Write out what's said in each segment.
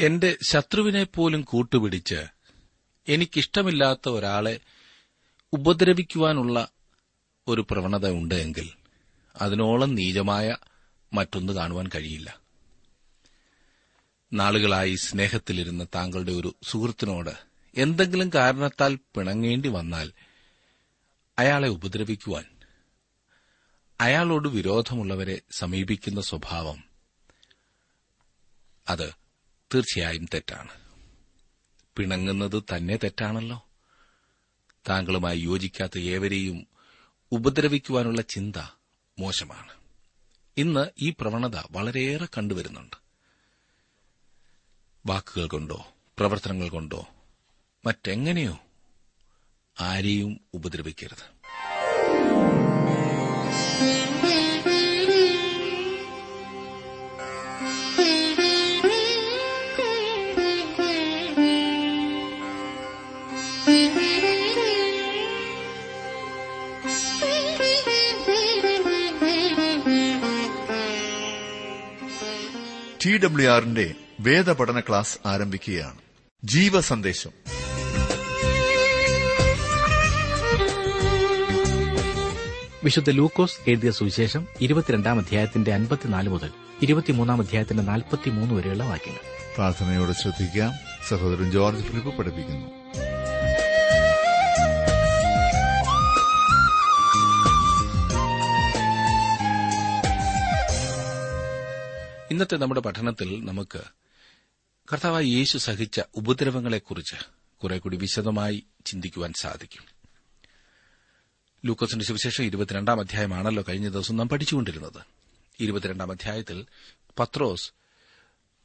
എന്റെ ശത്രുവിനെപ്പോലും കൂട്ടുപിടിച്ച് എനിക്കിഷ്ടമില്ലാത്ത ഒരാളെ ഉപദ്രവിക്കുവാനുള്ള ഒരു പ്രവണത ഉണ്ട് എങ്കിൽ അതിനോളം നീചമായ മറ്റൊന്ന് കാണുവാൻ കഴിയില്ല. നാളുകളായി സ്നേഹത്തിലിരുന്ന താങ്കളുടെ ഒരു സുഹൃത്തിനോട് എന്തെങ്കിലും കാരണത്താൽ പിണങ്ങേണ്ടി വന്നാൽ അയാളെ ഉപദ്രവിക്കുവാൻ അയാളോട് വിരോധമുള്ളവരെ സമീപിക്കുന്ന സ്വഭാവം അത് തീർച്ചയായും തെറ്റാണ്. പിണങ്ങുന്നത് തന്നെ തെറ്റാണല്ലോ. താങ്കളുമായി യോജിക്കാത്ത ഏവരെയും ഉപദ്രവിക്കുവാനുള്ള ചിന്ത മോശമാണ്. ഇന്ന് ഈ പ്രവണത വളരെയേറെ കണ്ടുവരുന്നുണ്ട്. വാക്കുകൾ കൊണ്ടോ പ്രവർത്തനങ്ങൾ കൊണ്ടോ മറ്റെങ്ങനെയോ ആരെയും ഉപദ്രവിക്കരുത്. ഡബ്ല്യു ആറിന്റെ വേദപഠന ക്ലാസ് ആരംഭിക്കുകയാണ്. ജീവ സന്ദേശം വിശുദ്ധ ലൂക്കോസ് എഴുതിയ സുവിശേഷം ഇരുപത്തിരണ്ടാം അധ്യായത്തിന്റെ അൻപത്തിനാല് മുതൽ ഇരുപത്തിമൂന്നാം അധ്യായത്തിന്റെ നാൽപ്പത്തിമൂന്ന് വരെയുള്ള വാക്യങ്ങൾ. പ്രാർത്ഥനയോടെ ശ്രദ്ധിക്കാം. സഹോദരൻ ജോർജ് ഫിലിപ്പ് പഠിപ്പിക്കുന്നു. ഇന്നത്തെ നമ്മുടെ പഠനത്തിൽ നമുക്ക് കർത്താവായ യേശു സഹിച്ച ഉപദ്രവങ്ങളെക്കുറിച്ച് കുറെ കൂടി വിശദമായി ചിന്തിക്കുവാൻ സാധിക്കും. ലൂക്കോസിന്റെ സുവിശേഷം ഇരുപത്തിരണ്ടാം അധ്യായമാണല്ലോ കഴിഞ്ഞ ദിവസം നാം പഠിച്ചുകൊണ്ടിരുന്നത്. ഇരുപത്തിരണ്ടാം അധ്യായത്തിൽ പത്രോസ്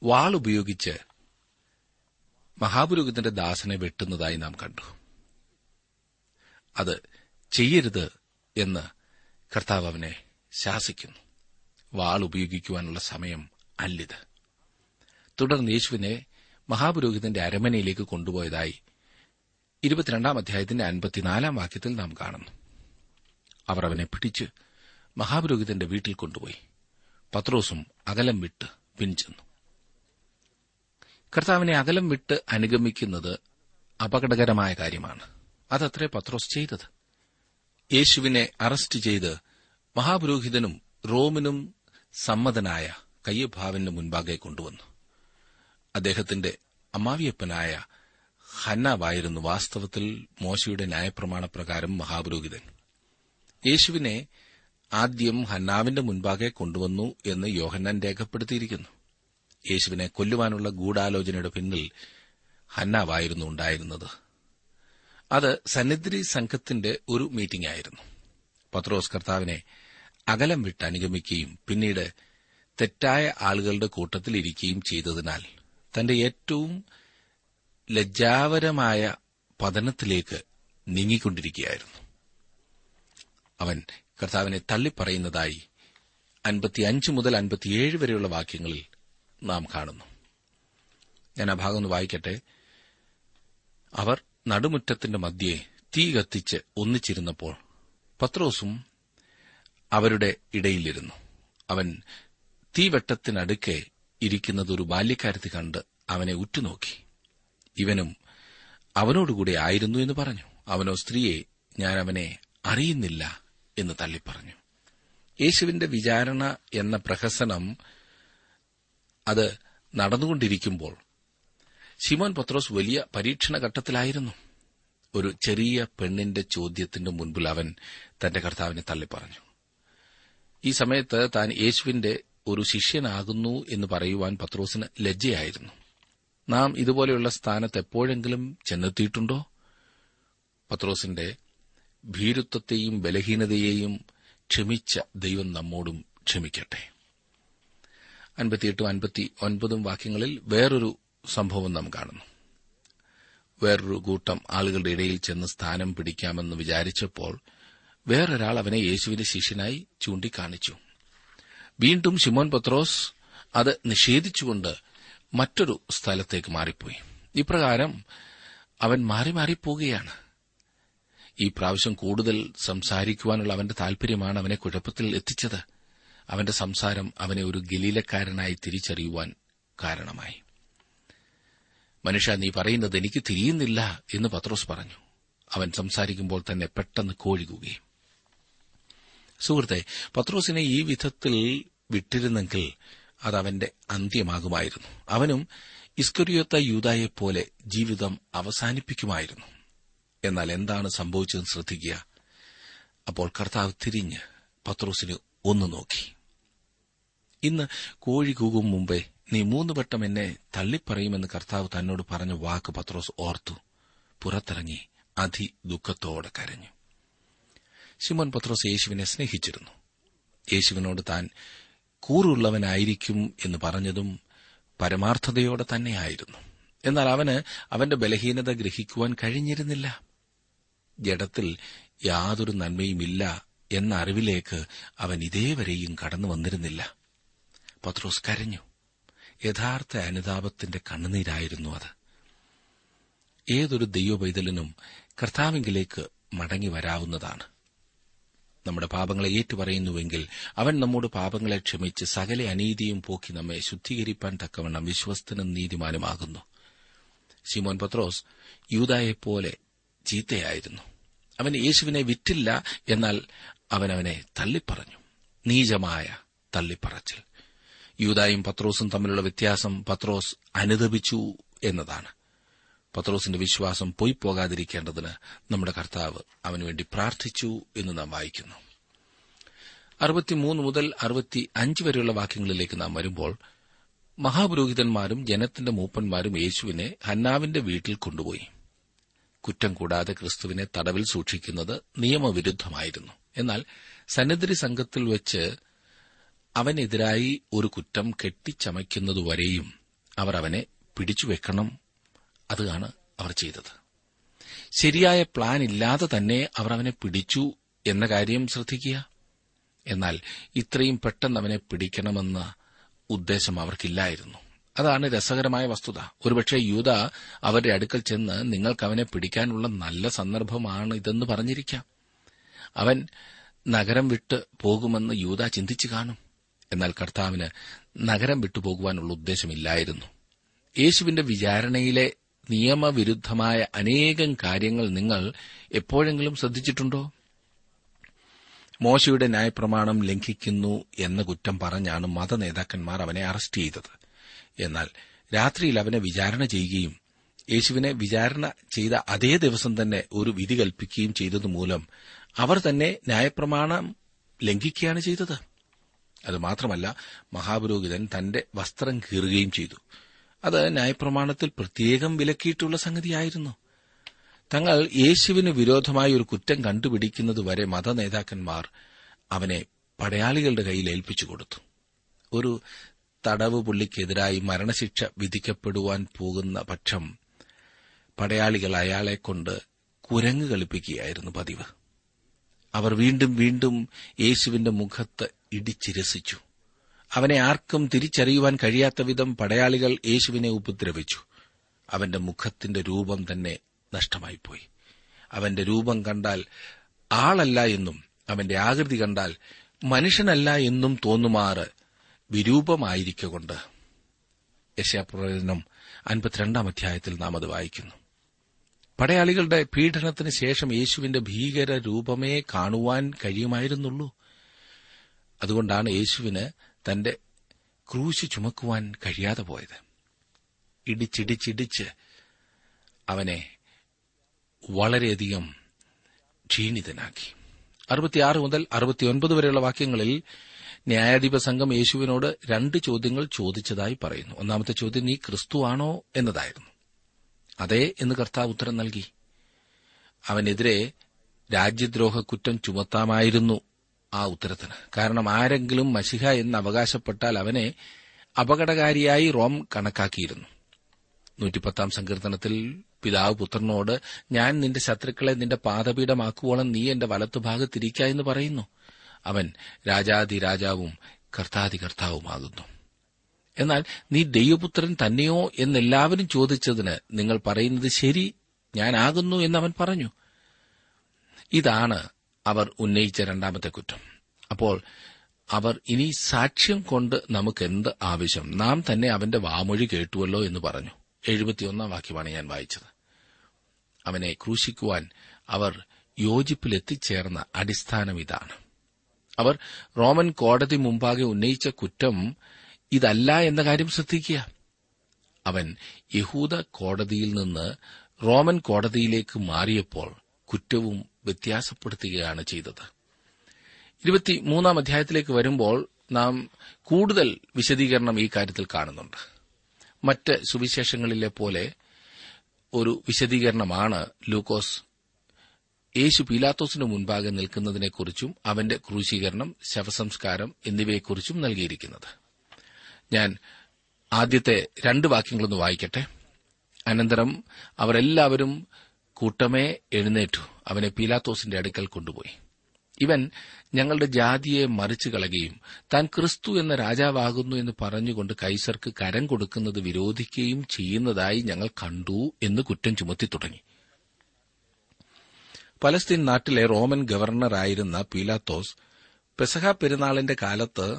വാൾ ഉപയോഗിച്ച് മഹാപുരോഹിതന്റെ ദാസനെ വെട്ടുന്നതായി നാം കണ്ടു. അത് ചെയ്യരുത് എന്ന് കർത്താവ് അവനെ ശാസിക്കുന്നു. വാൾ ഉപയോഗിക്കുവാനുള്ള സമയം അല്ലിത്. തുടർന്ന് യേശുവിനെ മഹാപുരോഹിതന്റെ അരമനയിലേക്ക് കൊണ്ടുപോയതായി ഇരുപത്തിരണ്ടാം അധ്യായത്തിന്റെ അൻപത്തിനാലാം വാക്യത്തിൽ നാം കാണുന്നു. അവർ അവനെ പിടിച്ച് മഹാപുരോഹിതന്റെ വീട്ടിൽ കൊണ്ടുപോയി. പത്രോസും അകലം വിട്ട് പിൻചെന്നു. കർത്താവിനെ അകലം വിട്ട് അനുഗമിക്കുന്നത് അപകടകരമായ കാര്യമാണ്. അതത്രേ പത്രോസ് ചെയ്തത്. യേശുവിനെ അറസ്റ്റ് ചെയ്ത് മഹാപുരോഹിതനും റോമിനും സമ്മതനായ കയ്യഭാവിന് മുൻപാകെ കൊണ്ടുവന്നു. അദ്ദേഹത്തിന്റെ അമാവിയപ്പനായ ഹന്നാവായിരുന്നു വാസ്തവത്തിൽ മോശയുടെ ന്യായപ്രമാണപ്രകാരം മഹാപുരോഹിതൻ. യേശുവിനെ ആദ്യം ഹന്നാവിന്റെ മുൻപാകെ കൊണ്ടുവന്നു എന്ന് യോഹന്നാൻ രേഖപ്പെടുത്തിയിരിക്കുന്നു. യേശുവിനെ കൊല്ലുവാനുള്ള ഗൂഢാലോചനയുടെ പിന്നിൽ ഹന്നാവായിരുന്നു ഉണ്ടായിരുന്നത്. അത് സന്നിധി സംഘത്തിന്റെ ഒരു മീറ്റിംഗ് ആയിരുന്നു. പത്രോസ് കർത്താവിനെ അകലം വിട്ട് അനുഗമിക്കുകയും പിന്നീട് തെറ്റായ ആളുകളുടെ കൂട്ടത്തിൽ ഇരിക്കുകയും ചെയ്തതിനാൽ തന്റെ ഏറ്റവും ലജ്ജാവരമായ പതനത്തിലേക്ക് നീങ്ങിക്കൊണ്ടിരിക്കുകയായിരുന്നു. അവൻ കർത്താവിനെ തള്ളിപ്പറയുന്നതായി അൻപത്തിയഞ്ച് മുതൽ അൻപത്തിയേഴ് വരെയുള്ള വാക്യങ്ങളിൽ നാം കാണുന്നു. ഞാൻ ആ ഭാഗം ഒന്ന് വായിക്കട്ടെ. അവർ നടുമുറ്റത്തിന്റെ മധ്യേ തീ കത്തിച്ച് ഒന്നിച്ചിരുന്നപ്പോൾ പത്രോസും അവരുടെ ഇടയിലിരുന്നു. അവൻ തീവെട്ടത്തിനടുക്കെ ഇരിക്കുന്നത് ഒരു ബാല്യക്കാരത്തി കണ്ട് അവനെ ഉറ്റുനോക്കി. ഇവനും അവനോടുകൂടെ ആയിരുന്നു എന്ന് പറഞ്ഞു. അവനോ സ്ത്രീയെ ഞാൻ അവനെ അറിയുന്നില്ല എന്ന് തള്ളിപ്പറഞ്ഞു. യേശുവിന്റെ വിചാരണ എന്ന പ്രഹസനം അത് നടന്നുകൊണ്ടിരിക്കുമ്പോൾ ശിമോൻ പത്രോസ് വലിയ പരീക്ഷണ ഘട്ടത്തിലായിരുന്നു. ഒരു ചെറിയ പെണ്ണിന്റെ ചോദ്യത്തിന്റെ മുൻപിൽ അവൻ തന്റെ കർത്താവിനെ തള്ളിപ്പറഞ്ഞു. ഈ സമയത്ത് താൻ യേശുവിന്റെ ഒരു ശിഷ്യനാകുന്നു എന്ന് പറയുവാൻ പത്രോസിന് ലജ്ജയായിരുന്നു. നാം ഇതുപോലെയുള്ള സ്ഥാനത്ത് എപ്പോഴെങ്കിലും ചെന്നെത്തിയിട്ടുണ്ടോ? പത്രോസിന്റെ ഭീരുത്വത്തെയും ബലഹീനതയെയും ക്ഷമിച്ച ദൈവം നമ്മോടും ക്ഷമിക്കട്ടെ. വാക്യങ്ങളിൽ വേറൊരു സംഭവം നാം കാണുന്നു. വേറൊരു കൂട്ടം ആളുകളുടെ ഇടയിൽ ചെന്ന് സ്ഥാനം പിടിക്കാമെന്ന് വിചാരിച്ചപ്പോൾ വേറൊരാൾ അവനെ യേശുവിന്റെ ശിഷ്യനായി ചൂണ്ടിക്കാണിച്ചു. വീണ്ടും ശിമോൻ പത്രോസ് അത് നിഷേധിച്ചുകൊണ്ട് മറ്റൊരു സ്ഥലത്തേക്ക് മാറിപ്പോയി. ഇപ്രകാരം അവൻ മാറി മാറിപ്പോവുകയാണ് ഈ പ്രാവശ്യം കൂടുതൽ സംസാരിക്കുവാനുള്ള അവന്റെ താൽപര്യമാണ് അവനെ കുഴപ്പത്തിൽ എത്തിച്ചത്. അവന്റെ സംസാരം അവനെ ഒരു ഗലീലക്കാരനായി തിരിച്ചറിയുവാൻ കാരണമായി. മനുഷ്യ നീ പറയുന്നത് എനിക്ക് തിരിയുന്നില്ല എന്ന് പത്രോസ് പറഞ്ഞു. അവൻ സംസാരിക്കുമ്പോൾ തന്നെ പെട്ടെന്ന് കോഴി കൂകുകയും സുഹൃത്തെ പത്രോസിനെ ഈ വിധത്തിൽ വിട്ടിരുന്നെങ്കിൽ അത് അവന്റെ അന്ത്യമാകുമായിരുന്നു. അവനും ഇസ്കരിയൊത്ത യൂതായെപ്പോലെ ജീവിതം അവസാനിപ്പിക്കുമായിരുന്നു. എന്നാൽ എന്താണ് സംഭവിച്ചതെന്ന് ശ്രദ്ധിക്കുക. അപ്പോൾ കർത്താവ് തിരിഞ്ഞ് പത്രോസിന് ഒന്ന് നോക്കി. ഇന്ന് കോഴി കൂകും മുമ്പേ നീ മൂന്ന് വട്ടം എന്നെ തള്ളിപ്പറയുമെന്ന് കർത്താവ് തന്നോട് പറഞ്ഞ വാക്ക് പത്രോസ് ഓർത്തു. പുറത്തിറങ്ങി അതി ദുഃഖത്തോടെ കരഞ്ഞു. ശിമോൻ പത്രോസ് യേശുവിനെ സ്നേഹിച്ചിരുന്നു. യേശുവിനോട് താൻ കൂറുള്ളവനായിരിക്കും എന്ന് പറഞ്ഞതും പരമാർത്ഥതയോടെ തന്നെയായിരുന്നു. എന്നാൽ അവന് അവന്റെ ബലഹീനത ഗ്രഹിക്കുവാൻ കഴിഞ്ഞിരുന്നില്ല. ജഡത്തിൽ യാതൊരു നന്മയുമില്ല എന്ന അറിവിലേക്ക് അവൻ ഇതേവരെയും കടന്നു വന്നിരുന്നില്ല. പത്രോസ് കരഞ്ഞു. യഥാർത്ഥ അനുതാപത്തിന്റെ കണ്ണുനീരായിരുന്നു അത്. ഏതൊരു ദൈവപൈതലിനും കർത്താവിംഗിലേക്ക് മടങ്ങി വരാവുന്നതാണ്. നമ്മുടെ പാപങ്ങളെ ഏറ്റുപറയുന്നുവെങ്കിൽ അവൻ നമ്മോട് പാപങ്ങളെ ക്ഷമിച്ച് സകല അനീതിയും പോക്കി നമ്മെ ശുദ്ധീകരിപ്പാൻ തക്കവണ്ണം വിശ്വസ്തനും നീതിമാനുമാകുന്നു. ശിമോൻ പത്രോസ് യൂതായെപ്പോലെ ചീത്തയായിരുന്നു. അവൻ യേശുവിനെ വിറ്റില്ല എന്നാൽ അവൻ അവനെ തള്ളിപ്പറഞ്ഞു. നീചമായ തള്ളിപ്പറച്ചിൽ. യൂതായും പത്രോസും തമ്മിലുള്ള വ്യത്യാസം പത്രോസ് അനുദപിച്ചു എന്നതാണ്. പത്രോസിന്റെ വിശ്വാസം പോയി പോകാതിരിക്കേണ്ടതിന് നമ്മുടെ കർത്താവ് അവനുവേണ്ടി പ്രാർത്ഥിച്ചു എന്ന് നാം വായിക്കുന്നു. അറുപത്തിമൂന്ന് മുതൽ അറുപത്തി അഞ്ച് വരെയുള്ള വാക്യങ്ങളിലേക്ക് നാം വരുമ്പോൾ മഹാപുരോഹിതന്മാരും ജനത്തിന്റെ മൂപ്പന്മാരും യേശുവിനെ ഹന്നാവിന്റെ വീട്ടിൽ കൊണ്ടുപോയി. കുറ്റം കൂടാതെ ക്രിസ്തുവിനെ തടവിൽ സൂക്ഷിക്കുന്നത് നിയമവിരുദ്ധമായിരുന്നു. എന്നാൽ സന്നിധി സംഘത്തിൽ വെച്ച് അവനെതിരായി ഒരു കുറ്റം കെട്ടിച്ചമയ്ക്കുന്നതുവരെയും അവർ അവനെ പിടിച്ചുവെക്കണം അതാണ് അവർ ചെയ്തത്. ശരിയായ പ്ലാൻ ഇല്ലാതെ തന്നെ അവർ അവനെ പിടിച്ചു എന്ന കാര്യം ശ്രദ്ധിക്കുക. എന്നാൽ ഇത്രയും പെട്ടെന്ന് അവനെ പിടിക്കണമെന്ന ഉദ്ദേശം അവർക്കില്ലായിരുന്നു. അതാണ് രസകരമായ വസ്തുത. ഒരുപക്ഷെ യൂത അവരുടെ അടുക്കൽ ചെന്ന് നിങ്ങൾക്ക് അവനെ പിടിക്കാനുള്ള നല്ല സന്ദർഭമാണ് ഇതെന്ന് പറഞ്ഞിരിക്കാം. അവൻ നഗരം വിട്ട് പോകുമെന്ന് യൂത ചിന്തിച്ചു കാണും. എന്നാൽ കർത്താവിന് നഗരം വിട്ടുപോകുവാനുള്ള ഉദ്ദേശമില്ലായിരുന്നു. യേശുവിന്റെ വിചാരണയിലെ നിയമവിരുദ്ധമായ അനേകം കാര്യങ്ങൾ നിങ്ങൾ എപ്പോഴെങ്കിലും ശ്രദ്ധിച്ചിട്ടുണ്ടോ? മോശയുടെ ന്യായപ്രമാണം ലംഘിക്കുന്നു എന്ന കുറ്റം പറഞ്ഞാണ് മതനേതാക്കന്മാർ അവനെ അറസ്റ്റ് ചെയ്തത്. എന്നാൽ രാത്രിയിൽ അവനെ വിചാരണ ചെയ്യുകയും യേശുവിനെ വിചാരണ ചെയ്ത അതേ ദിവസം തന്നെ ഒരു വിധി കൽപ്പിക്കുകയും ചെയ്തതുമൂലം അവർ തന്നെ ന്യായപ്രമാണം ലംഘിക്കുകയാണ് ചെയ്തത്. അതുമാത്രമല്ല മഹാപുരോഹിതൻ തന്റെ വസ്ത്രം കീറുകയും ചെയ്തു. അത് ന്യായപ്രമാണത്തിൽ പ്രത്യേകം വിലക്കിയിട്ടുള്ള സംഗതിയായിരുന്നു. തങ്ങൾ യേശുവിന് വിരോധമായ ഒരു കുറ്റം കണ്ടുപിടിക്കുന്നതുവരെ മതനേതാക്കന്മാർ അവനെ പടയാളികളുടെ കയ്യിൽ ഏൽപ്പിച്ചു കൊടുത്തു. ഒരു തടവ് പുള്ളിക്കെതിരായി മരണശിക്ഷ വിധിക്കപ്പെടുവാൻ പോകുന്ന പക്ഷം പടയാളികൾ അയാളെ കൊണ്ട് കുരങ്ങ് കളിപ്പിക്കുകയായിരുന്നു പതിവ്. അവർ വീണ്ടും വീണ്ടും യേശുവിന്റെ മുഖത്ത് ഇടിച്ചിരസിച്ചു. അവനെ ആർക്കും തിരിച്ചറിയുവാൻ കഴിയാത്ത വിധം പടയാളികൾ യേശുവിനെ ഉപദ്രവിച്ചു. അവന്റെ മുഖത്തിന്റെ രൂപം തന്നെ നഷ്ടമായിപ്പോയി. അവന്റെ രൂപം കണ്ടാൽ ആളല്ല എന്നും അവന്റെ ആകൃതി കണ്ടാൽ മനുഷ്യനല്ല എന്നും തോന്നുമാറ് വിരൂപമായിരിക്കൊണ്ട്. യശാപ്രവചനം അൻപത്തിരണ്ടാം അധ്യായത്തിൽ നാം അത് വായിക്കുന്നു. പടയാളികളുടെ പീഡനത്തിന് ശേഷം യേശുവിന്റെ ഭീകര രൂപമേ കാണുവാൻ കഴിയുമായിരുന്നുള്ളൂ. അതുകൊണ്ടാണ് യേശുവിന് തന്റെ ക്രൂശ് ചുമക്കുവാൻ കഴിയാതെ പോയത്. ഇടിച്ചിടിച്ചിടിച്ച് അവനെ വളരെയധികം ക്ഷീണിതനാക്കി. അറുപത്തിയാറ് മുതൽ അറുപത്തിയൊൻപത് വരെയുള്ള വാക്യങ്ങളിൽ ന്യായാധിപ സംഘം യേശുവിനോട് രണ്ട് ചോദ്യങ്ങൾ ചോദിച്ചതായി പറയുന്നു. ഒന്നാമത്തെ ചോദ്യം നീ ക്രിസ്തുവാണോ എന്നതായിരുന്നു. അതെ എന്ന് കർത്താവ് ഉത്തരം നൽകി. അവനെതിരെ രാജ്യദ്രോഹ കുറ്റം ചുമത്താമായിരുന്നു. ആ ഉത്തരത്തിന്. കാരണം ആരെങ്കിലും മഷിഹ എന്ന് അവകാശപ്പെട്ടാൽ അവനെ അപകടകാരിയായി റോം കണക്കാക്കിയിരുന്നു. നൂറ്റിപ്പത്താം സങ്കീർത്തനത്തിൽ പിതാവ് പുത്രനോട് ഞാൻ നിന്റെ ശത്രുക്കളെ നിന്റെ പാദപീഠമാക്കുവോളം നീ എന്റെ വലത്തുഭാഗത്തിരിക്ക എന്ന് പറയുന്നു. അവൻ രാജാതി രാജാവും കർത്താതി എന്നാൽ നീ ദൈവപുത്രൻ തന്നെയോ എന്നെല്ലാവരും ചോദിച്ചതിന് നിങ്ങൾ പറയുന്നത് ശരി ഞാനാകുന്നു എന്നവൻ പറഞ്ഞു. ഇതാണ് അവർ ഉന്നയിച്ച രണ്ടാമത്തെ കുറ്റം. അപ്പോൾ അവർ ഇനി സാക്ഷ്യം കൊണ്ട് നമുക്കെന്ത് ആവശ്യം? നാം തന്നെ അവന്റെ വാമൊഴി കേട്ടുവല്ലോ എന്ന് പറഞ്ഞു. എഴുപത്തിയൊന്നാം വാക്യമാണ് ഞാൻ വായിച്ചത്. അവനെ ക്രൂശിക്കുവാൻ അവർ യോജിപ്പിലെത്തിച്ചേർന്ന അടിസ്ഥാനം ഇതാണ്. അവർ റോമൻ കോടതി മുമ്പാകെ ഉന്നയിച്ച കുറ്റം ഇതല്ല എന്ന കാര്യം ശ്രദ്ധിക്കുക. അവൻ യഹൂദ കോടതിയിൽ നിന്ന് റോമൻ കോടതിയിലേക്ക് മാറിയപ്പോൾ കുറ്റവും വ്യത്യാസപ്പെടുത്തുകയാണ് ചെയ്തത്. ഇരുപത്തിമൂന്നാം അധ്യായത്തിലേക്ക് വരുമ്പോൾ നാം കൂടുതൽ വിശദീകരണം ഈ കാര്യത്തിൽ കാണുന്നുണ്ട്. മറ്റ് സുവിശേഷങ്ങളിലെ പോലെ ഒരു വിശദീകരണമാണ് ലൂക്കോസ് യേശു പീലാത്തോസിന് മുൻപാകെ നിൽക്കുന്നതിനെക്കുറിച്ചും അവന്റെ ക്രൂശീകരണം ശവസംസ്കാരം എന്നിവയെക്കുറിച്ചും നൽകിയിരിക്കുന്നത്. ഞാൻ ആദ്യത്തെ രണ്ട് വാക്യങ്ങളൊന്ന് വായിക്കട്ടെ. അനന്തരം അവരെല്ലാവരും കൂട്ടമേ എഴുന്നേറ്റു. അവനെ പീലാത്തോസിന്റെ അടുക്കൽ കൊണ്ടുപോയി. ഇവൻ ഞങ്ങളുടെ ജാതിയെ മറിച്ചു കളയുകയും താൻ ക്രിസ്തു എന്ന രാജാവാകുന്നു എന്ന് പറഞ്ഞുകൊണ്ട് കൈസർക്ക് കരം കൊടുക്കുന്നത് വിരോധിക്കുകയും ചെയ്യുന്നതായി ഞങ്ങൾ കണ്ടു എന്ന് കുറ്റം ചുമത്തി തുടങ്ങി. പലസ്തീൻ നാട്ടിലെ റോമൻ ഗവർണറായിരുന്ന പീലാത്തോസ് പെസഹ പെരുന്നാളിന്റെ കാലത്ത്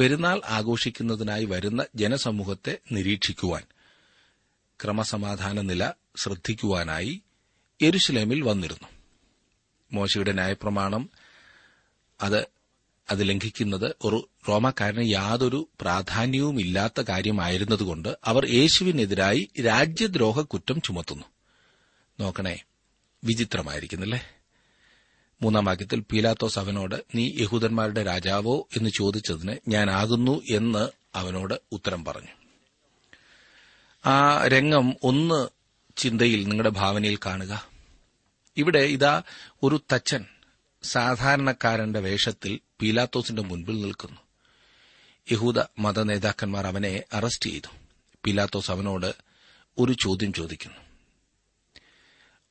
പെരുന്നാൾ ആഘോഷിക്കുന്നതിനായി വരുന്ന ജനസമൂഹത്തെ നിരീക്ഷിക്കുവാൻ ക്രമസമാധാന നില ശ്രദ്ധിക്കുവാനായി യെരുശലേമിൽ വന്നിരുന്നു. മോശയുടെ ന്യായപ്രമാണം അത് അത് ലംഘിക്കുന്നത് ഒരു റോമാക്കാരന് യാതൊരു പ്രാധാന്യവും ഇല്ലാത്ത കാര്യമായിരുന്നതുകൊണ്ട് അവർ യേശുവിനെതിരായി രാജ്യദ്രോഹ കുറ്റം ചുമത്തുന്നു. നോക്കണേ വിചിത്രമായിരിക്കുന്നില്ലേ? മൂന്നാം വാക്യത്തിൽ പീലാത്തോസ് അവനോട് നീ യഹൂദന്മാരുടെ രാജാവോ? എന്ന് ചോദിച്ചതിന് ഞാനാകുന്നു എന്ന് അവനോട് ഉത്തരം പറഞ്ഞു. ആ രംഗം ഒന്ന് ചിന്തയിൽ നിങ്ങളുടെ ഭാവനയിൽ കാണുക. ഇവിടെ ഇതാ ഒരു തച്ചൻ സാധാരണക്കാരന്റെ വേഷത്തിൽ പീലാത്തോസിന്റെ മുൻപിൽ നിൽക്കുന്നു. യഹൂദ മത നേതാക്കന്മാർ അവനെ അറസ്റ്റ് ചെയ്തു. പീലാത്തോസ് അവനോട് ഒരു ചോദ്യം ചോദിക്കുന്നു.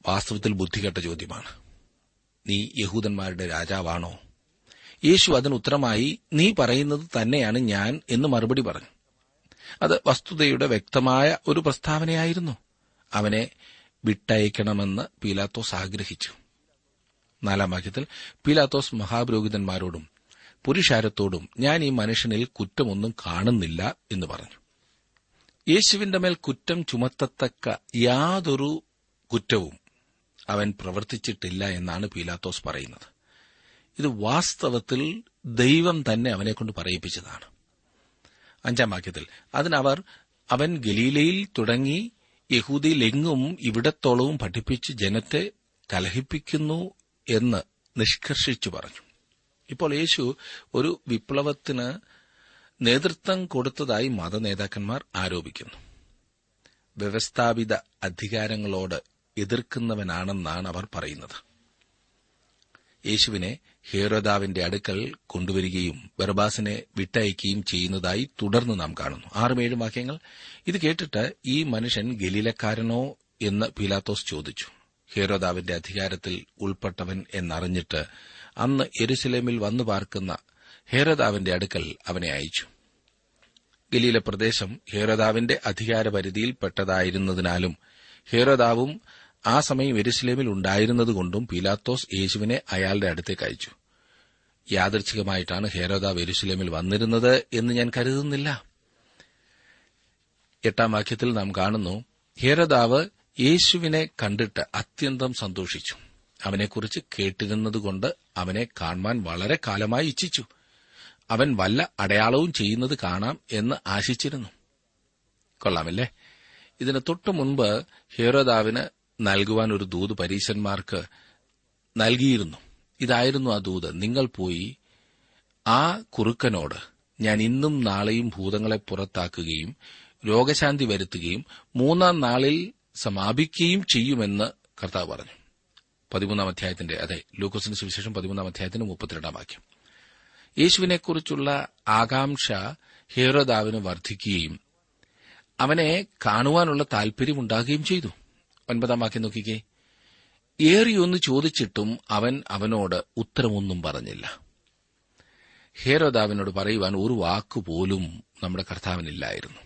വാസ്തവത്തിൽ ബുദ്ധികെട്ട ചോദ്യമാണ്. നീ യഹൂദന്മാരുടെ രാജാവാണോ? യേശു അതിന് ഉത്തരമായി നീ പറയുന്നത് തന്നെയാണ് ഞാൻ എന്ന് മറുപടി പറഞ്ഞു. അത് വസ്തുതയുടെ വ്യക്തമായ ഒരു പ്രസ്താവനയായിരുന്നു. അവനെ വിട്ടയക്കണമെന്ന് പീലാത്തോസ് ആഗ്രഹിച്ചു. നാലാം വാക്യത്തിൽ പീലാത്തോസ് മഹാപുരോഹിതന്മാരോടും പുരുഷാരത്തോടും ഞാൻ ഈ മനുഷ്യനിൽ കുറ്റമൊന്നും കാണുന്നില്ല എന്ന് പറഞ്ഞു. യേശുവിന്റെ മേൽ കുറ്റം ചുമത്തത്തക്ക യാതൊരു കുറ്റവും അവൻ പ്രവർത്തിച്ചിട്ടില്ല എന്നാണ് പീലാത്തോസ് പറയുന്നത്. ഇത് വാസ്തവത്തിൽ ദൈവം തന്നെ അവനെക്കൊണ്ട് പറയിപ്പിച്ചതാണ്. അഞ്ചാം വാക്യത്തിൽ അതിനവർ അവൻ ഗലീലയിൽ തുടങ്ങി യഹൂദിയിലെങ്ങും ഇവിടത്തോളവും പഠിപ്പിച്ച് ജനത്തെ കലഹിപ്പിക്കുന്നു എന്ന് നിഷ്കർഷിച്ചു പറഞ്ഞു. ഇപ്പോൾ യേശു ഒരു വിപ്ലവത്തിന് നേതൃത്വം കൊടുത്തതായി മതനേതാക്കന്മാർ ആരോപിക്കുന്നു. വ്യവസ്ഥാപിത അധികാരങ്ങളോട് എതിർക്കുന്നവനാണെന്നാണ് അവർ പറയുന്നത്. യേശുവിനെ ഹേരോദാവിന്റെ അടുക്കൽ കൊണ്ടുവരികയും ബർബാസിനെ വിട്ടയക്കുകയും ചെയ്യുന്നതായി തുടർന്ന് നാം കാണുന്നു. ആറും ഏഴും വാക്യങ്ങൾ. ഇത് കേട്ടിട്ട് ഈ മനുഷ്യൻ ഗലീലക്കാരനോ എന്ന് പിലാത്തോസ് ചോദിച്ചു. ഹീറോദാവിന്റെ അധികാരത്തിൽ ഉൾപ്പെട്ടവൻ എന്നറിഞ്ഞിട്ട് അന്ന് എരുസലേമിൽ വന്നു പാർക്കുന്ന ഹേരോദാവിന്റെ അടുക്കൽ അവനെ അയച്ചു. ഗലീല പ്രദേശം ഹേറോദാവിന്റെ അധികാര പരിധിയിൽപ്പെട്ടതായിരുന്നതിനാലും ഹേരോദാവും ആ സമയം എരുസലേമിൽ ഉണ്ടായിരുന്നതുകൊണ്ടും പീലാത്തോസ് യേശുവിനെ അയാളുടെ അടുത്തേക്ക് അയച്ചു. യാദർച്ഛികമായിട്ടാണ് ഹേരോദാവ് എരുസലേമിൽ വന്നിരുന്നത് എന്ന് ഞാൻ കരുതുന്നില്ല. എട്ടാം വാക്യത്തിൽ നാം കാണുന്നു ഹേരോദാവ് യേശുവിനെ കണ്ടിട്ട് അത്യന്തം സന്തോഷിച്ചു. അവനെക്കുറിച്ച് കേട്ടിരുന്നതുകൊണ്ട് അവനെ കാണുവാൻ വളരെ കാലമായി ഇച്ഛിച്ചു. അവൻ വല്ല അടയാളവും ചെയ്യുന്നത് കാണാം എന്ന് ആശിച്ചിരുന്നു. കൊള്ളാമല്ലേ? ഇതിന് തൊട്ടു മുൻപ് ഹേരോദാവിന് നൽകുവാൻ ഒരു ദൂത് പരീശന്മാർക്ക് നൽകിയിരുന്നു. ഇതായിരുന്നു ആ ദൂത്. നിങ്ങൾ പോയി ആ കുറുക്കനോട് ഞാൻ ഇന്നും നാളെയും ഭൂതങ്ങളെ പുറത്താക്കുകയും രോഗശാന്തി വരുത്തുകയും മൂന്നാം നാളിൽ സമാപിക്കുകയും ചെയ്യുമെന്ന് കർത്താവ് പറഞ്ഞു. പതിമൂന്നാം അധ്യായത്തിന്റെ അതെ ലൂക്കോസിന്റെ സുവിശേഷം പതിമൂന്നാം അധ്യായത്തിന്റെ മുപ്പത്തിരണ്ടാം വാക്യം. യേശുവിനെക്കുറിച്ചുള്ള ആകാംക്ഷ ഹേറോദാവിന് വർദ്ധിക്കുകയും അവനെ കാണുവാനുള്ള താൽപര്യമുണ്ടാകുകയും ചെയ്തു. ഒൻപതാം വാക്യം നോക്കിക്കേ. ഏറിയൊന്ന് ചോദിച്ചിട്ടും അവൻ അവനോട് ഉത്തരമൊന്നും പറഞ്ഞില്ല. ഹേരോദാവിനോട് പറയുവാൻ ഒരു വാക്കുപോലും നമ്മുടെ കർത്താവിനില്ലായിരുന്നു.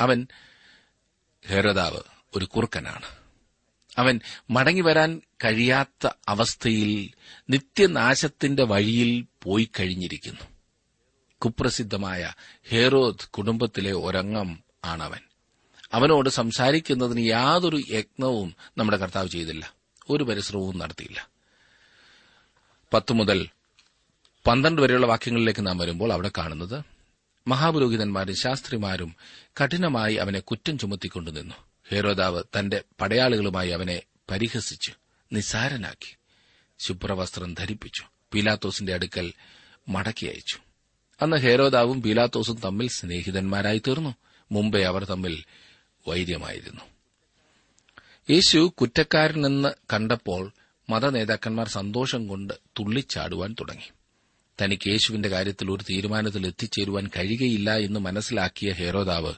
അവൻ ഹേരോദാവ് ഒരു കുറുക്കനാണ്. അവൻ മടങ്ങിവരാൻ കഴിയാത്ത അവസ്ഥയിൽ നിത്യനാശത്തിന്റെ വഴിയിൽ പോയി കഴിഞ്ഞിരിക്കുന്നു. കുപ്രസിദ്ധമായ ഹേറോദ് കുടുംബത്തിലെ ഒരംഗം ആണവൻ. അവനോട് സംസാരിക്കുന്നതിന് യാതൊരു യത്നവും നമ്മുടെ കർത്താവ് ചെയ്തില്ല. ഒരു പരിശ്രമവും നടത്തിയില്ല. പത്ത് മുതൽ പന്ത്രണ്ട് വരെയുള്ള വാക്യങ്ങളിലേക്ക് നാം വരുമ്പോൾ അവിടെ കാണുന്നത് മഹാപുരോഹിതന്മാരും ശാസ്ത്രിമാരും കഠിനമായി അവനെ കുറ്റം ചുമത്തിക്കൊണ്ടു നിന്നു. ഹേരോദാവ് തന്റെ പടയാളികളുമായി അവനെ പരിഹസിച്ചു നിസാരനാക്കി ശുഭ്രവസ്ത്രം ധരിപ്പിച്ചു. പീലാത്തോസിന്റെ അടുക്കൽ മടക്കി അയച്ചു. അന്ന് ഹേരോദാവും പീലാത്തോസും തമ്മിൽ സ്നേഹിതന്മാരായി തീർന്നു. മുമ്പേ അവർ തമ്മിൽ വൈര്യമായിരുന്നു. യേശു കുറ്റക്കാരനെന്ന് കണ്ടപ്പോൾ മതനേതാക്കന്മാർ സന്തോഷം കൊണ്ട് തുള്ളിച്ചാടുവാൻ തുടങ്ങി. തനിക്ക് യേശുവിന്റെ കാര്യത്തിൽ ഒരു തീരുമാനത്തിൽ എത്തിച്ചേരുവാൻ കഴിയുകയില്ല എന്ന് മനസ്സിലാക്കിയ ഹേരോദാവ്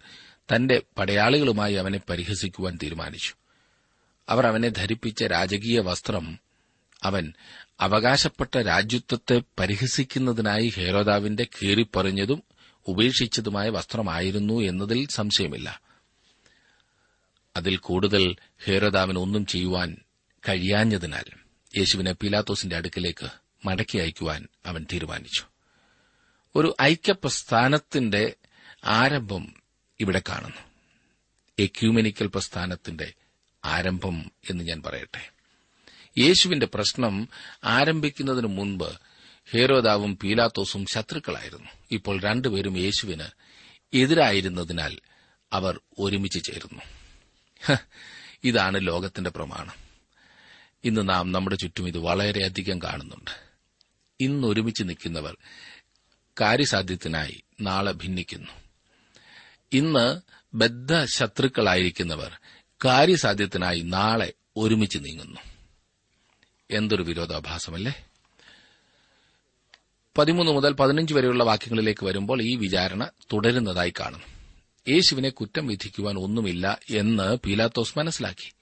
തന്റെ പടയാളികളുമായി അവനെ പരിഹസിക്കുവാൻ തീരുമാനിച്ചു. അവർ അവനെ ധരിപ്പിച്ച രാജകീയ വസ്ത്രം അവൻ അവകാശപ്പെട്ട രാജ്യത്വത്തെ പരിഹസിക്കുന്നതിനായി ഹേരോദാവിന്റെ കീറിപ്പറിഞ്ഞതും ഉപേക്ഷിച്ചതുമായ വസ്ത്രമായിരുന്നു എന്നതിൽ സംശയമില്ല. അതിൽ കൂടുതൽ ഹേരോദാവിന് ഒന്നും ചെയ്യുവാൻ കഴിയാഞ്ഞതിനാൽ യേശുവിനെ പീലാത്തോസിന്റെ അടുക്കിലേക്ക് മടക്കി അയക്കുവാൻ അവൻ തീരുമാനിച്ചു. ഒരു ഐക്യപ്രസ്ഥാനത്തിന്റെ ആരംഭം ഇവിടെ കാണുന്നു. എക്യൂമെനിക്കൽ പ്രസ്ഥാനത്തിന്റെ ആരംഭം എന്ന് ഞാൻ പറയട്ടെ. യേശുവിന്റെ പ്രശ്നം ആരംഭിക്കുന്നതിന് മുൻപ് ഹേരോദാവും പീലാത്തോസും ശത്രുക്കളായിരുന്നു. ഇപ്പോൾ രണ്ടുപേരും യേശുവിന് എതിരായിരുന്നതിനാൽ അവർ ഒരുമിച്ച് ചേരുന്നു. ഇതാണ് ലോകത്തിന്റെ പ്രമാണം. ഇന്ന് നാം നമ്മുടെ ചുറ്റും ഇത് വളരെയധികം കാണുന്നുണ്ട്. ഇന്ന് ഒരുമിച്ച് നിൽക്കുന്നവർ കാര്യസാധ്യത്തിനായി നാളെ ഭിന്നിക്കുന്നു. ഇന്ന് ബദ്ധ ശത്രുക്കളായിരിക്കുന്നവർ കാര്യസാധ്യത്തിനായി നാളെ ഒരുമിച്ച് നീങ്ങുന്നു. എന്തൊരു വിരോധാഭാസമല്ലേ? പതിമൂന്ന് മുതൽ പതിനഞ്ച് വരെയുള്ള വാക്യങ്ങളിലേക്ക് വരുമ്പോൾ ഈ വിചാരണ തുടരുന്നതായി കാണുന്നു. യേശുവിനെ കുറ്റം വിധിക്കുവാൻ ഒന്നുമില്ല എന്ന് പീലാത്തോസ് മനസ്സിലാക്കി.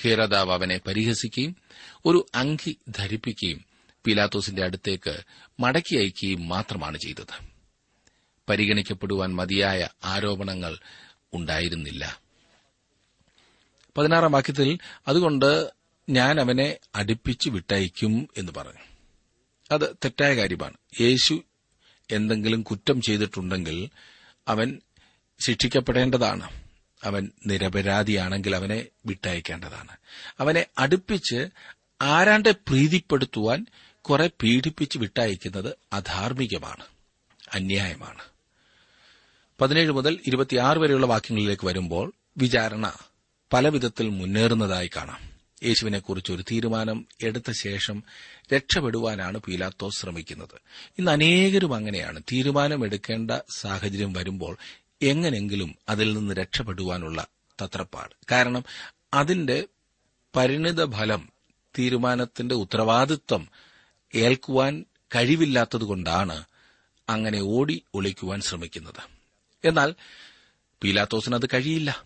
ഹീറദാവ് അവനെ പരിഹസിക്കുകയും ഒരു അങ്കി ധരിപ്പിക്കുകയും പീലാത്തോസിന്റെ അടുത്തേക്ക് മടക്കി അയക്കുകയും മാത്രമാണ് ചെയ്തത്. പരിഗണിക്കപ്പെടുവാൻ മതിയായ ആരോപണങ്ങൾ ഉണ്ടായിരുന്നില്ല. പതിനാറാം വാക്യത്തിൽ അതുകൊണ്ട് ഞാൻ അവനെ അടുപ്പിച്ചു വിട്ടയക്കും എന്ന് പറഞ്ഞു. അത് തെറ്റായ കാര്യമാണ്. യേശു എന്തെങ്കിലും കുറ്റം ചെയ്തിട്ടുണ്ടെങ്കിൽ അവൻ ശിക്ഷിക്കപ്പെടേണ്ടതാണ്. അവൻ നിരപരാധിയാണെങ്കിൽ അവനെ വിട്ടയക്കേണ്ടതാണ്. അവനെ അടുപ്പിച്ച് ആരാണ്ടെ പ്രീതിപ്പെടുത്തുവാൻ കുറെ പീഡിപ്പിച്ച് വിട്ടയക്കുന്നത് അധാർമികമാണ് അന്യായമാണ്. പതിനേഴ് മുതൽ ഇരുപത്തിയാറ് വരെയുള്ള വാക്യങ്ങളിലേക്ക് വരുമ്പോൾ വിചാരണ പലവിധത്തിൽ മുന്നേറുന്നതായി കാണാം. യേശുവിനെക്കുറിച്ച് ഒരു തീരുമാനം എടുത്ത ശേഷം രക്ഷപ്പെടുവാനാണ് പീലാത്തോസ് ശ്രമിക്കുന്നത്. ഇന്ന് അനേകരും അങ്ങനെയാണ്. തീരുമാനമെടുക്കേണ്ട സാഹചര്യം വരുമ്പോൾ എങ്ങനെങ്കിലും അതിൽ നിന്ന് രക്ഷപ്പെടുവാനുള്ള തത്രപ്പാട്. കാരണം അതിന്റെ പരിണിത ഫലം തീരുമാനത്തിന്റെ ഉത്തരവാദിത്വം ഏൽക്കുവാൻ കഴിവില്ലാത്തതുകൊണ്ടാണ് അങ്ങനെ ഓടി ഒളിക്കുവാൻ ശ്രമിക്കുന്നത്. എന്നാൽ പീലാത്തോസിന് അത് കഴിയില്ല.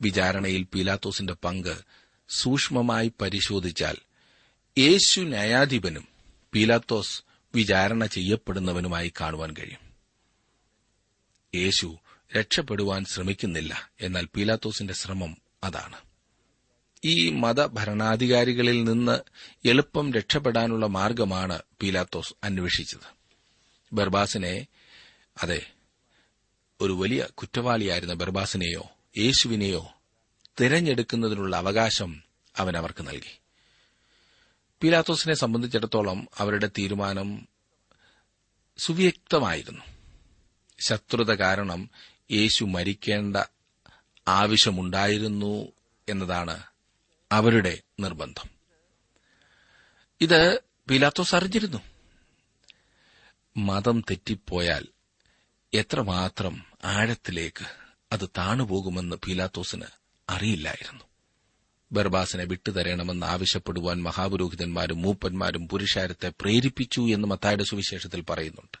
വിചാരണയിൽ പീലാത്തോസിന്റെ പങ്ക് സൂക്ഷ്മമായി പരിശോധിച്ചാൽ യേശു ന്യായാധിപനും പീലാത്തോസ് വിചാരണ ചെയ്യപ്പെടുന്നവനുമായി കാണുവാൻ കഴിയും. യേശു രക്ഷപ്പെടുവാൻ ശ്രമിക്കുന്നില്ല. എന്നാൽ പീലാത്തോസിന്റെ ശ്രമം അതാണ്. ഈ മതഭരണാധികാരികളിൽ നിന്ന് എളുപ്പം രക്ഷപ്പെടാനുള്ള മാർഗമാണ് പീലാത്തോസ് അന്വേഷിച്ചത്. ബർബാസിനെ അതെ ഒരു വലിയ കുറ്റവാളിയായിരുന്ന ബർബാസിനെയോ യേശുവിനെയോ തിരഞ്ഞെടുക്കുന്നതിനുള്ള അവകാശം അവൻ അവർക്ക് നൽകി. പീലാത്തോസിനെ സംബന്ധിച്ചിടത്തോളം അവരുടെ തീരുമാനം സുവ്യക്തമായിരുന്നു. ശത്രുത കാരണം യേശു മരിക്കേണ്ട ആവശ്യമുണ്ടായിരുന്നു എന്നതാണ് അവരുടെ നിർബന്ധം. ഇത് പിലാത്തോസ് അറിഞ്ഞിരുന്നു. മതം തെറ്റിപ്പോയാൽ എത്രമാത്രം ആഴത്തിലേക്ക് അത് താണുപോകുമെന്ന് പീലാത്തോസിന് അറിയില്ലായിരുന്നു. ബർബാസിനെ വിട്ടുതരണമെന്ന് ആവശ്യപ്പെടുവാൻ മഹാപുരോഹിതന്മാരും മൂപ്പന്മാരും പുരുഷാരത്തെ പ്രേരിപ്പിച്ചു എന്ന് മത്തായുടെ സുവിശേഷത്തിൽ പറയുന്നുണ്ട്.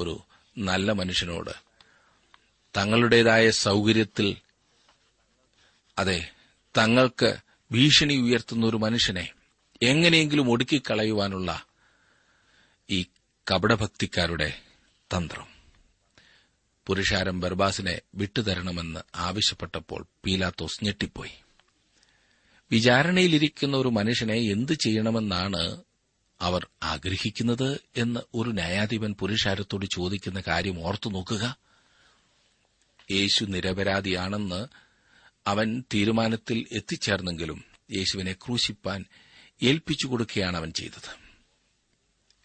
ഒരു നല്ല മനുഷ്യനോട് തങ്ങളുടേതായ സൗകര്യത്തിൽ അതെ തങ്ങൾക്ക് ഭീഷണി ഉയർത്തുന്ന ഒരു മനുഷ്യനെ എങ്ങനെയെങ്കിലും ഒടുക്കിക്കളയുവാനുള്ള ഈ കപടഭക്തിക്കാരുടെ തന്ത്രം. പുരുഷാരം ബർബാസിനെ വിട്ടുതരണമെന്ന് ആവശ്യപ്പെട്ടപ്പോൾ പീലാത്തോസ് ഞെട്ടിപ്പോയി. വിചാരണയിലിരിക്കുന്ന ഒരു മനുഷ്യനെ എന്തു ചെയ്യണമെന്നാണ് അവർ ആഗ്രഹിക്കുന്നത് എന്ന് ഒരു ന്യായാധിപൻ പുരുഷാരത്തോട് ചോദിക്കുന്ന കാര്യം ഓർത്തു നോക്കുക യേശു നിരപരാധിയാണെന്ന് അവൻ തീരുമാനത്തിൽ എത്തിച്ചേർന്നെങ്കിലും യേശുവിനെ ക്രൂശിപ്പാൻ ഏൽപ്പിച്ചു കൊടുക്കുകയാണ് അവൻ ചെയ്തത്.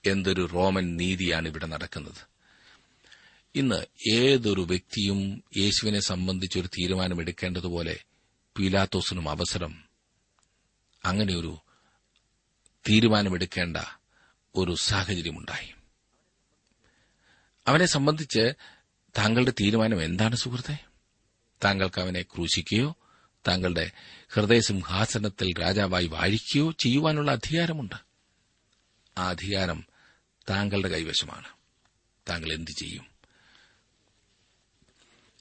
എന്തൊരു റോമൻ നീതിയാണ് ഇവിടെ നടക്കുന്നത്. ഇന്ന് ഏതൊരു വ്യക്തിയും യേശുവിനെ സംബന്ധിച്ചൊരു തീരുമാനമെടുക്കേണ്ടതുപോലെ പീലാത്തോസിനും അവസരം അങ്ങനെയൊരു തീരുമാനമെടുക്കേണ്ട ഒരു സാഹചര്യമുണ്ടായി. അവനെ സംബന്ധിച്ച് താങ്കളുടെ തീരുമാനം എന്താണ് സുഹൃത്തെ? താങ്കൾക്ക് അവനെ ക്രൂശിക്കുകയോ താങ്കളുടെ ഹൃദയസിംഹാസനത്തിൽ രാജാവായി വാഴിക്കുകയോ ചെയ്യുവാനുള്ള അധികാരമുണ്ട്. ആ അധികാരം താങ്കളുടെ കൈവശമാണ്. താങ്കൾ എന്തു ചെയ്യും?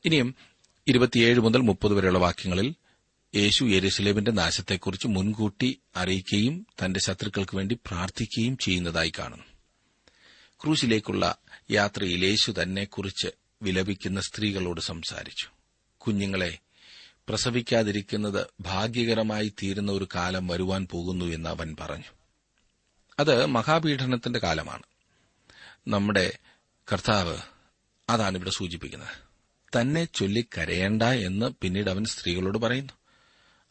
ഇനിയും ഇരുപത്തിയേഴ് മുതൽ മുപ്പത് വരെയുള്ള വാക്യങ്ങളിൽ യേശു യെരുസലേമിന്റെ നാശത്തെക്കുറിച്ച് മുൻകൂട്ടി അറിയിക്കുകയും തന്റെ ശത്രുക്കൾക്ക് വേണ്ടി പ്രാർത്ഥിക്കുകയും ചെയ്യുന്നതായി കാണുന്നു. ക്രൂശിലേക്കുള്ള യാത്രയിൽ യേശു തന്നെക്കുറിച്ച് വിലപിക്കുന്ന സ്ത്രീകളോട് സംസാരിച്ചു. കുഞ്ഞുങ്ങളെ പ്രസവിക്കാതിരിക്കുന്നത് ഭാഗ്യകരമായി തീരുന്ന ഒരു കാലം വരുവാൻ പോകുന്നു എന്ന് അവൻ പറഞ്ഞു. അത് മഹാപീഠനത്തിന്റെ കാലമാണ്. നമ്മുടെ കർത്താവ് അതാണ് ഇവിടെ സൂചിപ്പിക്കുന്നത്. തന്നെ ചൊല്ലി എന്ന് പിന്നീട് അവൻ സ്ത്രീകളോട് പറയുന്നു.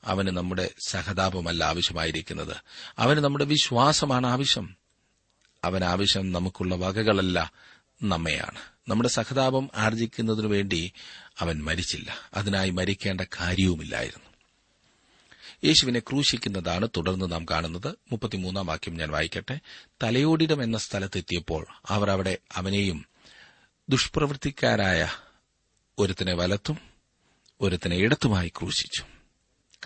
അവന് നമ്മുടെ സഹതാപമല്ല ആവശ്യമായിരിക്കുന്നത്. അവന് നമ്മുടെ വിശ്വാസമാണ് ആവശ്യം. അവൻ ആവശ്യം നമുക്കുള്ള വകകളല്ല നമ്മയാണ്. നമ്മുടെ സഹതാപം ആർജിക്കുന്നതിനു വേണ്ടി അവൻ മരിച്ചില്ല. അതിനായി മരിക്കേണ്ട കാര്യവുമില്ലായിരുന്നു. യേശുവിനെ ക്രൂശിക്കുന്നതാണ് തുടർന്ന് നാം കാണുന്നത്. മുപ്പത്തിമൂന്നാം വാക്യം ഞാൻ വായിക്കട്ടെ. തലയോടിടം എന്ന സ്ഥലത്തെത്തിയപ്പോൾ അവർ അവിടെ അവനെയും ദുഷ്പ്രവൃത്തിക്കാരായ ഒരുത്തിനെ വലത്തും ഒരുത്തിനെ ഇടത്തുമായി ക്രൂശിച്ചു.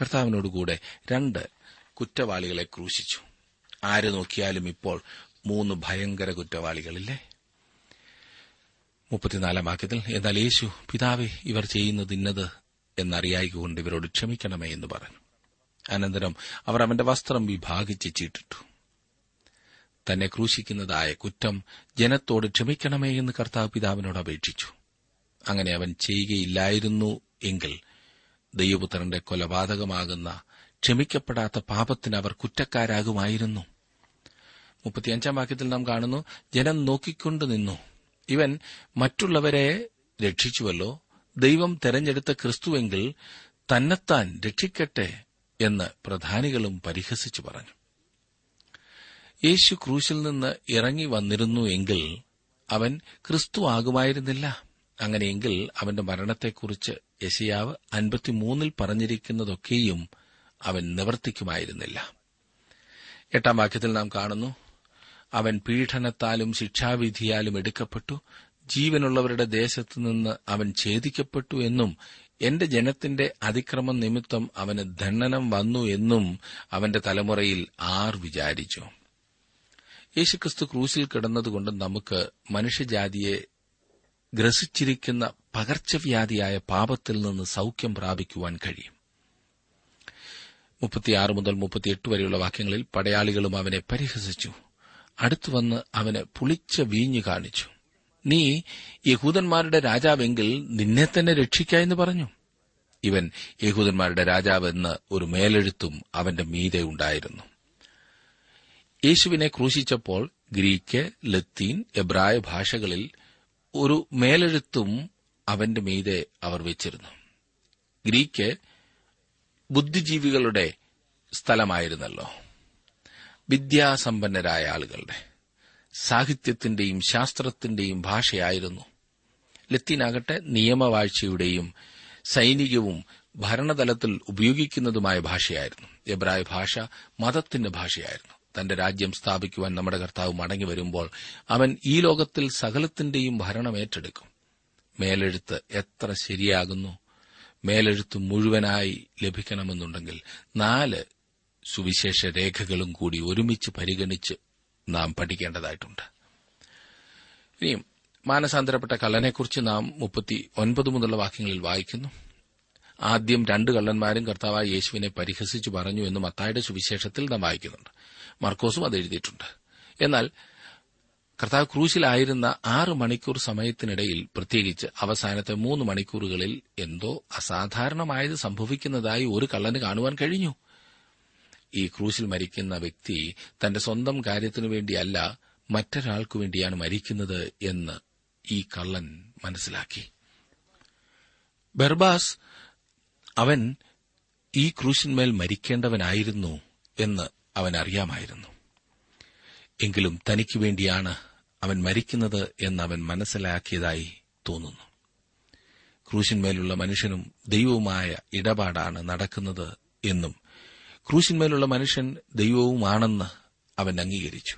കർത്താവിനോടുകൂടെ രണ്ട് കുറ്റവാളികളെ ക്രൂശിച്ചു. ആര് നോക്കിയാലും ഇപ്പോൾ മൂന്ന് ഭയങ്കര കുറ്റവാളികളില്ലേ? മുപ്പത്തിനാലാം വാക്യത്തിൽ എന്നാൽ യേശു പിതാവെ ഇവർ ചെയ്യുന്നത് ഇന്നത് എന്നറിയായിക്കൊണ്ട് ഇവരോട് ക്ഷമിക്കണമേ എന്ന് പറഞ്ഞു. അനന്തരം അവർ അവന്റെ വസ്ത്രം വിഭാഗിച്ച് ചീട്ടിട്ടു. തന്നെ ക്രൂശിക്കുന്നതായ കുറ്റം ജനത്തോട് ക്ഷമിക്കണമേ എന്ന് കർത്താവ് പിതാവിനോട് അപേക്ഷിച്ചു. അങ്ങനെ അവൻ ചെയ്യുകയില്ലായിരുന്നു എങ്കിൽ ദൈവപുത്രന്റെ കൊലപാതകമാകുന്ന ക്ഷമിക്കപ്പെടാത്ത പാപത്തിന് അവർ കുറ്റക്കാരാകുമായിരുന്നു. മുപ്പത്തിയഞ്ചാം വാക്യത്തിൽ നാം കാണുന്നു ജനം നോക്കിക്കൊണ്ടു നിന്നു. ഇവൻ മറ്റുള്ളവരെ രക്ഷിച്ചുവല്ലോ. ദൈവം തെരഞ്ഞെടുത്ത ക്രിസ്തുവെങ്കിൽ തന്നെത്താൻ രക്ഷിക്കട്ടെ എന്ന് പ്രധാനികളും പരിഹസിച്ചു പറഞ്ഞു. യേശു ക്രൂശിൽ നിന്ന് ഇറങ്ങി വന്നിരുന്നു എങ്കിൽ അവൻ ക്രിസ്തു ആകുമായിരുന്നില്ല. അങ്ങനെയെങ്കിൽ അവന്റെ മരണത്തെക്കുറിച്ച് യശയാവ് അൻപത്തിമൂന്നിൽ പറഞ്ഞിരിക്കുന്നതൊക്കെയും അവൻ നിവർത്തിക്കുമായിരുന്നില്ല. എട്ടാം വാക്യത്തിൽ നാം കാണുന്നു അവൻ പീഡനത്താലും ശിക്ഷാവിധിയാലും എടുക്കപ്പെട്ടു. ജീവനുള്ളവരുടെ ദേശത്തുനിന്ന് അവൻ ഛേദിക്കപ്പെട്ടു എന്നും എന്റെ ജനത്തിന്റെ അതിക്രമം നിമിത്തം അവന് ദണ്ഡനം വന്നു എന്നും അവന്റെ തലമുറയിൽ ആർ വിചാരിച്ചു. യേശുക്രിസ്തു ക്രൂശിൽ കിടന്നതുകൊണ്ട് നമുക്ക് മനുഷ്യജാതിയെ ഗ്രസിച്ചിരിക്കുന്ന പകർച്ചവ്യാധിയായ പാപത്തിൽ നിന്ന് സൌഖ്യം പ്രാപിക്കുവാൻ കഴിയും. മുപ്പത്തിയാറ് മുതൽ മുപ്പത്തിയെട്ട് വരെയുള്ള വാക്യങ്ങളിൽ പടയാളികളും അവനെ പരിഹസിച്ചു. അടുത്തുവന്ന് അവന് പുളിച്ച വീഞ്ഞു കാണിച്ചു. നീ യഹൂദന്മാരുടെ രാജാവെങ്കിൽ നിന്നെ തന്നെ രക്ഷിക്ക എന്ന് പറഞ്ഞു. ഇവൻ യഹൂദന്മാരുടെ രാജാവെന്ന് ഒരു മേലെഴുത്തും അവന്റെ മീതെ ഉണ്ടായിരുന്നു. യേശുവിനെ ക്രൂശിച്ചപ്പോൾ ഗ്രീക്ക് ലത്തീൻ എബ്രായ ഭാഷകളിൽ ഒരു മേലെഴുത്തും അവന്റെ മീതെ അവർ വെച്ചിരുന്നു. ഗ്രീക്ക് ബുദ്ധിജീവികളുടെ സ്ഥലമായിരുന്നല്ലോ. വിദ്യാസമ്പന്നരായ ആളുകളുടെ സാഹിത്യത്തിന്റെയും ശാസ്ത്രത്തിന്റെയും ഭാഷയായിരുന്നു. ലത്തീനാകട്ടെ നിയമവാഴ്ചയുടെയും സൈനികവും ഭരണതലത്തിൽ ഉപയോഗിക്കുന്നതുമായ ഭാഷയായിരുന്നു. എബ്രായ ഭാഷ മതത്തിന്റെ ഭാഷയായിരുന്നു. തന്റെ രാജ്യം സ്ഥാപിക്കുവാൻ നമ്മുടെ കർത്താവ് മടങ്ങി വരുമ്പോൾ അവൻ ഈ ലോകത്തിൽ സകലത്തിന്റെയും ഭരണം ഏറ്റെടുക്കും. മേലെഴുത്ത് എത്ര ശരിയാകുന്നു? മേലെഴുത്ത് മുഴുവനായി ലഭിക്കണമെന്നുണ്ടെങ്കിൽ നാല് സുവിശേഷ രേഖകളും കൂടി ഒരുമിച്ച് പരിഗണിച്ച് നാം പഠിക്കേണ്ടതായിട്ടുണ്ട്. ഇനിയും മാനസാന്തരപ്പെട്ട കള്ളനെക്കുറിച്ച് നാം മുപ്പത്തി ഒൻപത് മുതലുള്ള വാക്യങ്ങളിൽ വായിക്കുന്നു. ആദ്യം രണ്ട് കള്ളന്മാരും കർത്താവായ യേശുവിനെ പരിഹസിച്ചു പറഞ്ഞു എന്ന് മത്തായുടെ സുവിശേഷത്തിൽ നാം വായിക്കുന്നുണ്ട്. മർക്കോസും അത് എഴുതിയിട്ടുണ്ട്. എന്നാൽ കർത്താവ് ക്രൂശിലായിരുന്ന ആറ് മണിക്കൂർ സമയത്തിനിടയിൽ പ്രത്യേകിച്ച് അവസാനത്തെ മൂന്ന് മണിക്കൂറുകളിൽ എന്തോ അസാധാരണമായത് സംഭവിക്കുന്നതായി ഒരു കള്ളന് കാണുവാൻ കഴിഞ്ഞു. ഈ ക്രൂശിൽ മരിക്കുന്ന വ്യക്തി തന്റെ സ്വന്തം കാര്യത്തിനു വേണ്ടിയല്ല മറ്റൊരാൾക്കു വേണ്ടിയാണ് മരിക്കുന്നത് എന്ന് ഈ കള്ളൻ മനസ്സിലാക്കി. ബർബാസ് അവൻ ഈ ക്രൂശിന്മേൽ മരിക്കേണ്ടവനായിരുന്നു എന്ന് അവൻ അറിയാമായിരുന്നു. എങ്കിലും തനിക്ക് വേണ്ടിയാണ് അവൻ മരിക്കുന്നത് എന്ന് അവൻ മനസ്സിലാക്കിയതായി തോന്നുന്നു. ക്രൂശിന്മേലുള്ള മനുഷ്യനും ദൈവവുമായ ഇടപാടാണ് നടക്കുന്നത് എന്നും ക്രൂശിന്മേലുള്ള മനുഷ്യൻ ദൈവവുമാണെന്ന് അവൻ അംഗീകരിച്ചു.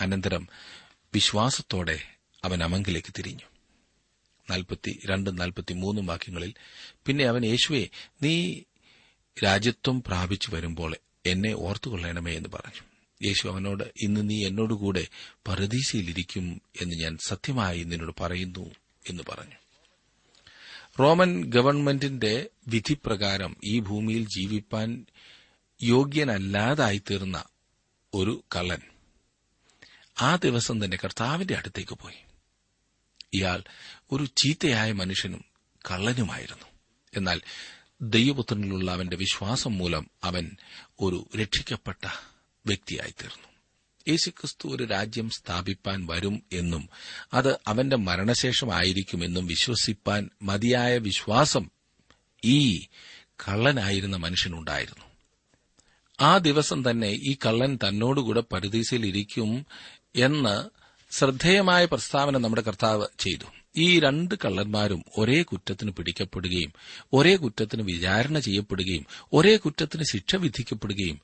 അനന്തരം വിശ്വാസത്തോടെ അവൻ അമങ്കിലേക്ക് തിരിഞ്ഞു. നാൽപ്പത്തി രണ്ടും നാൽപ്പത്തിമൂന്നും വാക്യങ്ങളിൽ പിന്നെ അവൻ യേശുവെ നീ രാജ്യത്വം പ്രാപിച്ചു വരുമ്പോൾ എന്നെ ഓർത്തുകൊള്ളണമേ എന്ന് പറഞ്ഞു. യേശു അവനോട് ഇന്ന് നീ എന്നോടുകൂടെ പരദീശയിലിരിക്കും എന്ന് ഞാൻ സത്യമായി നിന്നോട് പറയുന്നു എന്ന് പറഞ്ഞു. റോമൻ ഗവൺമെന്റിന്റെ വിധിപ്രകാരം ഈ ഭൂമിയിൽ ജീവിപ്പാൻ യോഗ്യനല്ലാതായിത്തീർന്ന ഒരു കള്ളൻ ആ ദിവസം തന്നെ കർത്താവിന്റെ അടുത്തേക്ക് പോയി. ഇയാൾ ഒരു ചീത്തയായ മനുഷ്യനും കള്ളനുമായിരുന്നു. എന്നാൽ ദൈവപുത്രനിലുള്ള അവന്റെ വിശ്വാസം മൂലം അവൻ ഒരു രക്ഷിക്കപ്പെട്ട വ്യക്തിയായിത്തീർന്നു. യേശുക്രിസ്തു ഒരു രാജ്യം സ്ഥാപിപ്പാൻ വരും എന്നും അത് അവന്റെ മരണശേഷമായിരിക്കുമെന്നും വിശ്വസിപ്പാൻ മതിയായ വിശ്വാസം ഈ കള്ളനായിരുന്ന മനുഷ്യനുണ്ടായിരുന്നു. ആ ദിവസം തന്നെ ഈ കള്ളൻ തന്നോടുകൂടെ പരദീസയിലിരിക്കും എന്ന് ശ്രദ്ധേയമായ പ്രസ്താവന നമ്മുടെ കർത്താവ് ചെയ്തു. ഈ രണ്ട് കള്ളന്മാരും ഒരേ കുറ്റത്തിന് പിടിക്കപ്പെടുകയും ഒരേ കുറ്റത്തിന് വിചാരണ ചെയ്യപ്പെടുകയും ഒരേ കുറ്റത്തിന് ശിക്ഷ വിധിക്കപ്പെടുകയും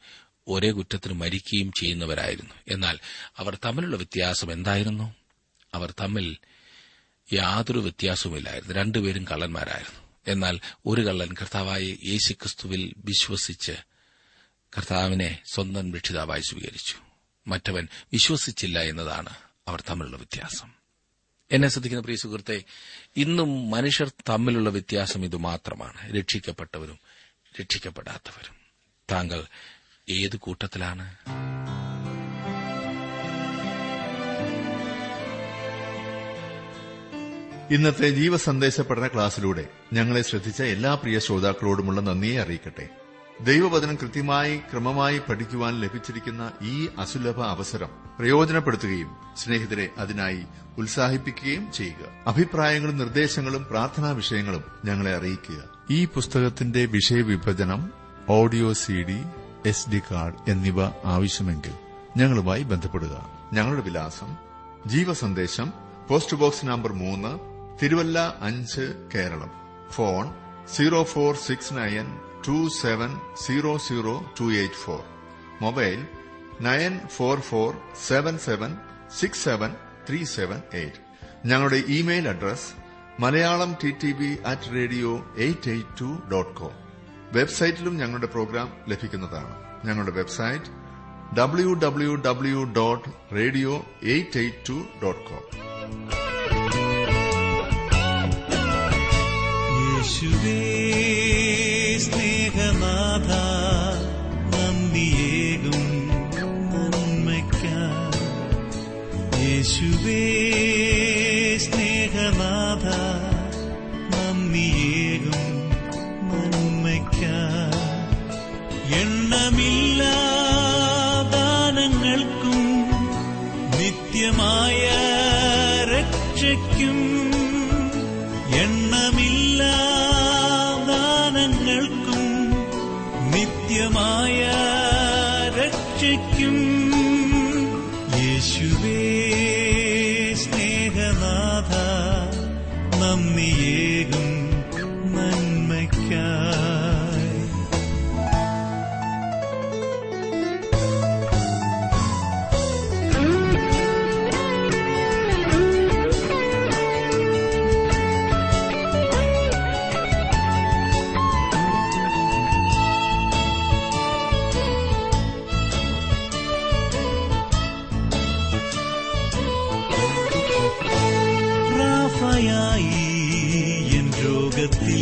ഒരേ കുറ്റത്തിന് മരിക്കുകയും ചെയ്യുന്നവരായിരുന്നു. എന്നാൽ അവർ തമ്മിലുള്ള വ്യത്യാസം എന്തായിരുന്നു? അവർ തമ്മിൽ യാതൊരു വ്യത്യാസവുമില്ലായിരുന്നു. രണ്ടുപേരും കള്ളന്മാരായിരുന്നു. എന്നാൽ ഒരു കള്ളൻ കർത്താവായ യേശുക്രിസ്തുവിൽ വിശ്വസിച്ച് കർത്താവിനെ സ്വന്തം രക്ഷിതാവായി സ്വീകരിച്ചു. മറ്റവൻ വിശ്വസിച്ചില്ല എന്നതാണ് അവർ തമ്മിലുള്ള വ്യത്യാസം. എന്നെ ശ്രദ്ധിക്കുന്ന പ്രിയ സുഹൃത്തെ ഇന്നും മനുഷ്യർ തമ്മിലുള്ള വ്യത്യാസം ഇതുമാത്രമാണ്. രക്ഷിക്കപ്പെട്ടവരും രക്ഷിക്കപ്പെടാത്തവരും. താങ്കൾ ഏത് കൂട്ടത്തിലാണ്? ഇന്നത്തെ ജീവസന്ദേശ പഠന ക്ലാസ്സിലൂടെ ഞങ്ങളെ ശ്രദ്ധിച്ച എല്ലാ പ്രിയ ശ്രോതാക്കളോടുമുള്ള നന്ദിയെ അറിയിക്കട്ടെ. ദൈവവചനം കൃത്യമായി ക്രമമായി പഠിക്കുവാൻ ലഭിച്ചിരിക്കുന്ന ഈ അസുലഭ അവസരം പ്രയോജനപ്പെടുത്തുകയും സ്നേഹിതരെ അതിനായി ഉത്സാഹിപ്പിക്കുകയും ചെയ്യുക. അഭിപ്രായങ്ങളും നിർദ്ദേശങ്ങളും പ്രാർത്ഥനാ വിഷയങ്ങളും ഞങ്ങളെ അറിയിക്കുക. ഈ പുസ്തകത്തിന്റെ വിഷയവിഭജനം audio C S D card എന്നിവ ആവശ്യമെങ്കിൽ ഞങ്ങളുമായി ബന്ധപ്പെടുക. ഞങ്ങളുടെ വിലാസം ജീവസന്ദേശം പോസ്റ്റ് ബോക്സ് നമ്പർ മൂന്ന് തിരുവല്ല അഞ്ച് Keralam. Phone zero four six nine two seven zero zero two eight four. Mobile nine four four seven seven six seven three seven eight. ഞങ്ങളുടെ email address Malayalam T T B at radio eight eight two dot com. വെബ്സൈറ്റിലും ഞങ്ങളുടെ programme ലഭിക്കുന്നതാണ്. ഞങ്ങളുടെ website W W W dot radio eight eight two dot com യേശുവേ. the.